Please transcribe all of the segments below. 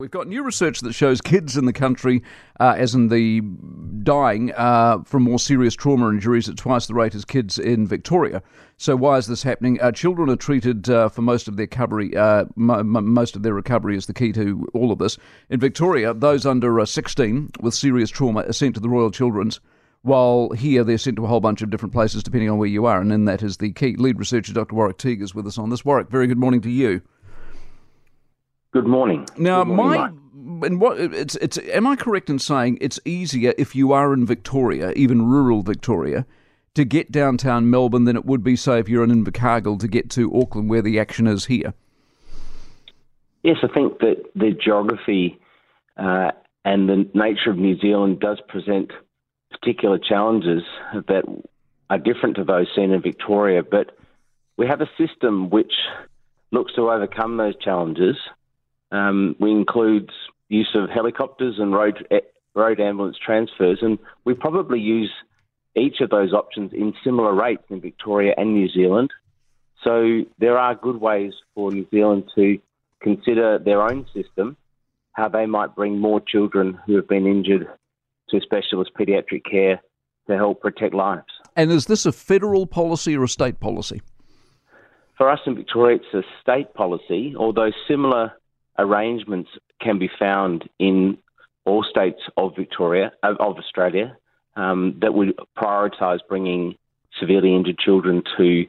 We've got new research that shows kids in the country, uh, as in the dying uh, from more serious trauma injuries at twice the rate as kids in Victoria. So why is this happening? Uh, children are treated uh, for most of their recovery. Uh, most of their recovery is the key to all of this. In Victoria, those under uh, 16 with serious trauma are sent to the Royal Children's, while here they're sent to a whole bunch of different places depending on where you are, and then that is the key. Lead researcher Dr. Warwick Teague is with us on this. Warwick, very good morning to you. Good morning. Now, Good morning, my and what it's it's am I correct in saying it's easier if you are in Victoria, even rural Victoria, to get downtown Melbourne than it would be, say, if you're in Invercargill to get to Auckland, where the action is here? Yes, I think that the geography uh, and the nature of New Zealand does present particular challenges that are different to those seen in Victoria, but we have a system which looks to overcome those challenges um, we include use of helicopters and road road ambulance transfers, and we probably use each of those options in similar rates in Victoria and New Zealand. So there are good ways for New Zealand to consider their own system, how they might bring more children who have been injured to specialist paediatric care to help protect lives. And is this a federal policy or a state policy? For us in Victoria, it's a state policy, although similar arrangements can be found in all states of Victoria, of Australia, um, that would prioritise bringing severely injured children to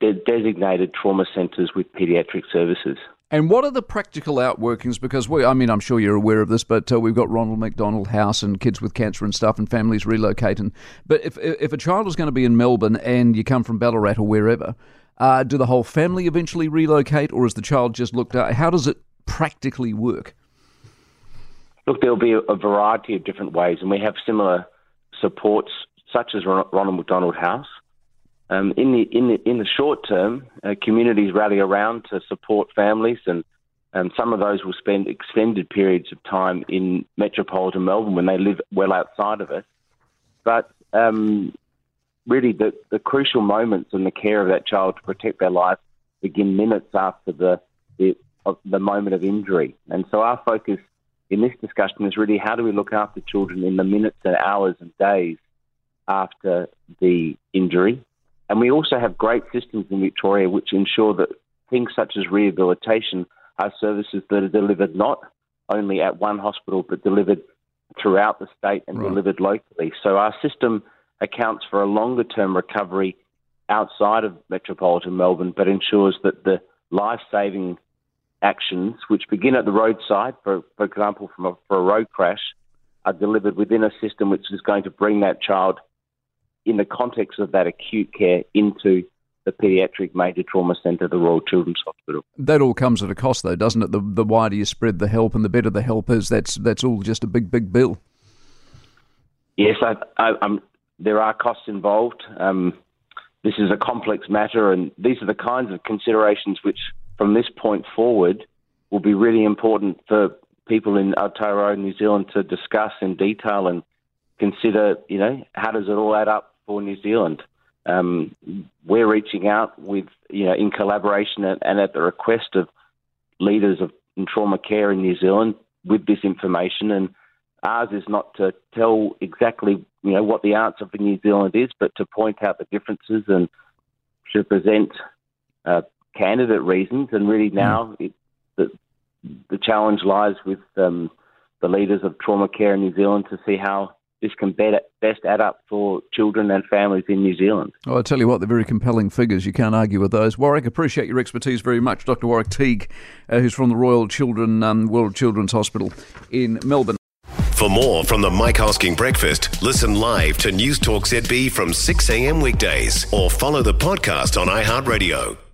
de- designated trauma centres with paediatric services. And what are the practical outworkings? Because we, I mean, I'm sure you're aware of this, but uh, we've got Ronald McDonald House and kids with cancer and stuff, and families relocating. But if if a child is going to be in Melbourne and you come from Ballarat or wherever, uh, do the whole family eventually relocate, or is the child just looked at? How does it practically work? Look, there'll be a variety of different ways, and we have similar supports such as Ronald McDonald House. Um, in the in the in the short term, uh, communities rally around to support families, and and some of those will spend extended periods of time in metropolitan Melbourne when they live well outside of it. But um, really, the the crucial moments in the care of that child to protect their life begin minutes after the the, of the moment of injury. And so our focus in this discussion is really how do we look after children in the minutes and hours and days after the injury. And we also have great systems in Victoria which ensure that things such as rehabilitation are services that are delivered not only at one hospital but delivered throughout the state and right. delivered locally. So our system accounts for a longer term recovery outside of metropolitan Melbourne but ensures that the life saving actions, which begin at the roadside, for, for example, from a, for a road crash, are delivered within a system which is going to bring that child in the context of that acute care into the paediatric major trauma centre, the Royal Children's Hospital. That all comes at a cost, though, doesn't it? The, the wider you spread the help and the better the help is, that's that's all just a big, big bill. Yes, I, I, there are costs involved. Um, this is a complex matter, and these are the kinds of considerations which from this point forward will be really important for people in Aotearoa, New Zealand, to discuss in detail and consider, you know, how does it all add up for New Zealand? Um, we're reaching out with, you know, in collaboration and, at the request of leaders of in trauma care in New Zealand with this information. And ours is not to tell exactly, you know, what the answer for New Zealand is, but to point out the differences and to present uh, candidate reasons, and really hmm. now mm. it, the the challenge lies with um, the leaders of trauma care in New Zealand to see how this can better, best add up for children and families in New Zealand. Oh, I tell you what, they're very compelling figures. You can't argue with those. Warwick, appreciate your expertise very much. Dr. Warwick Teague, uh, who's from the Royal Children um, Royal Children's Hospital in Melbourne. For more from the Mike Hosking Breakfast, listen live to Newstalk ZB from 6 a.m. weekdays or follow the podcast on iHeartRadio.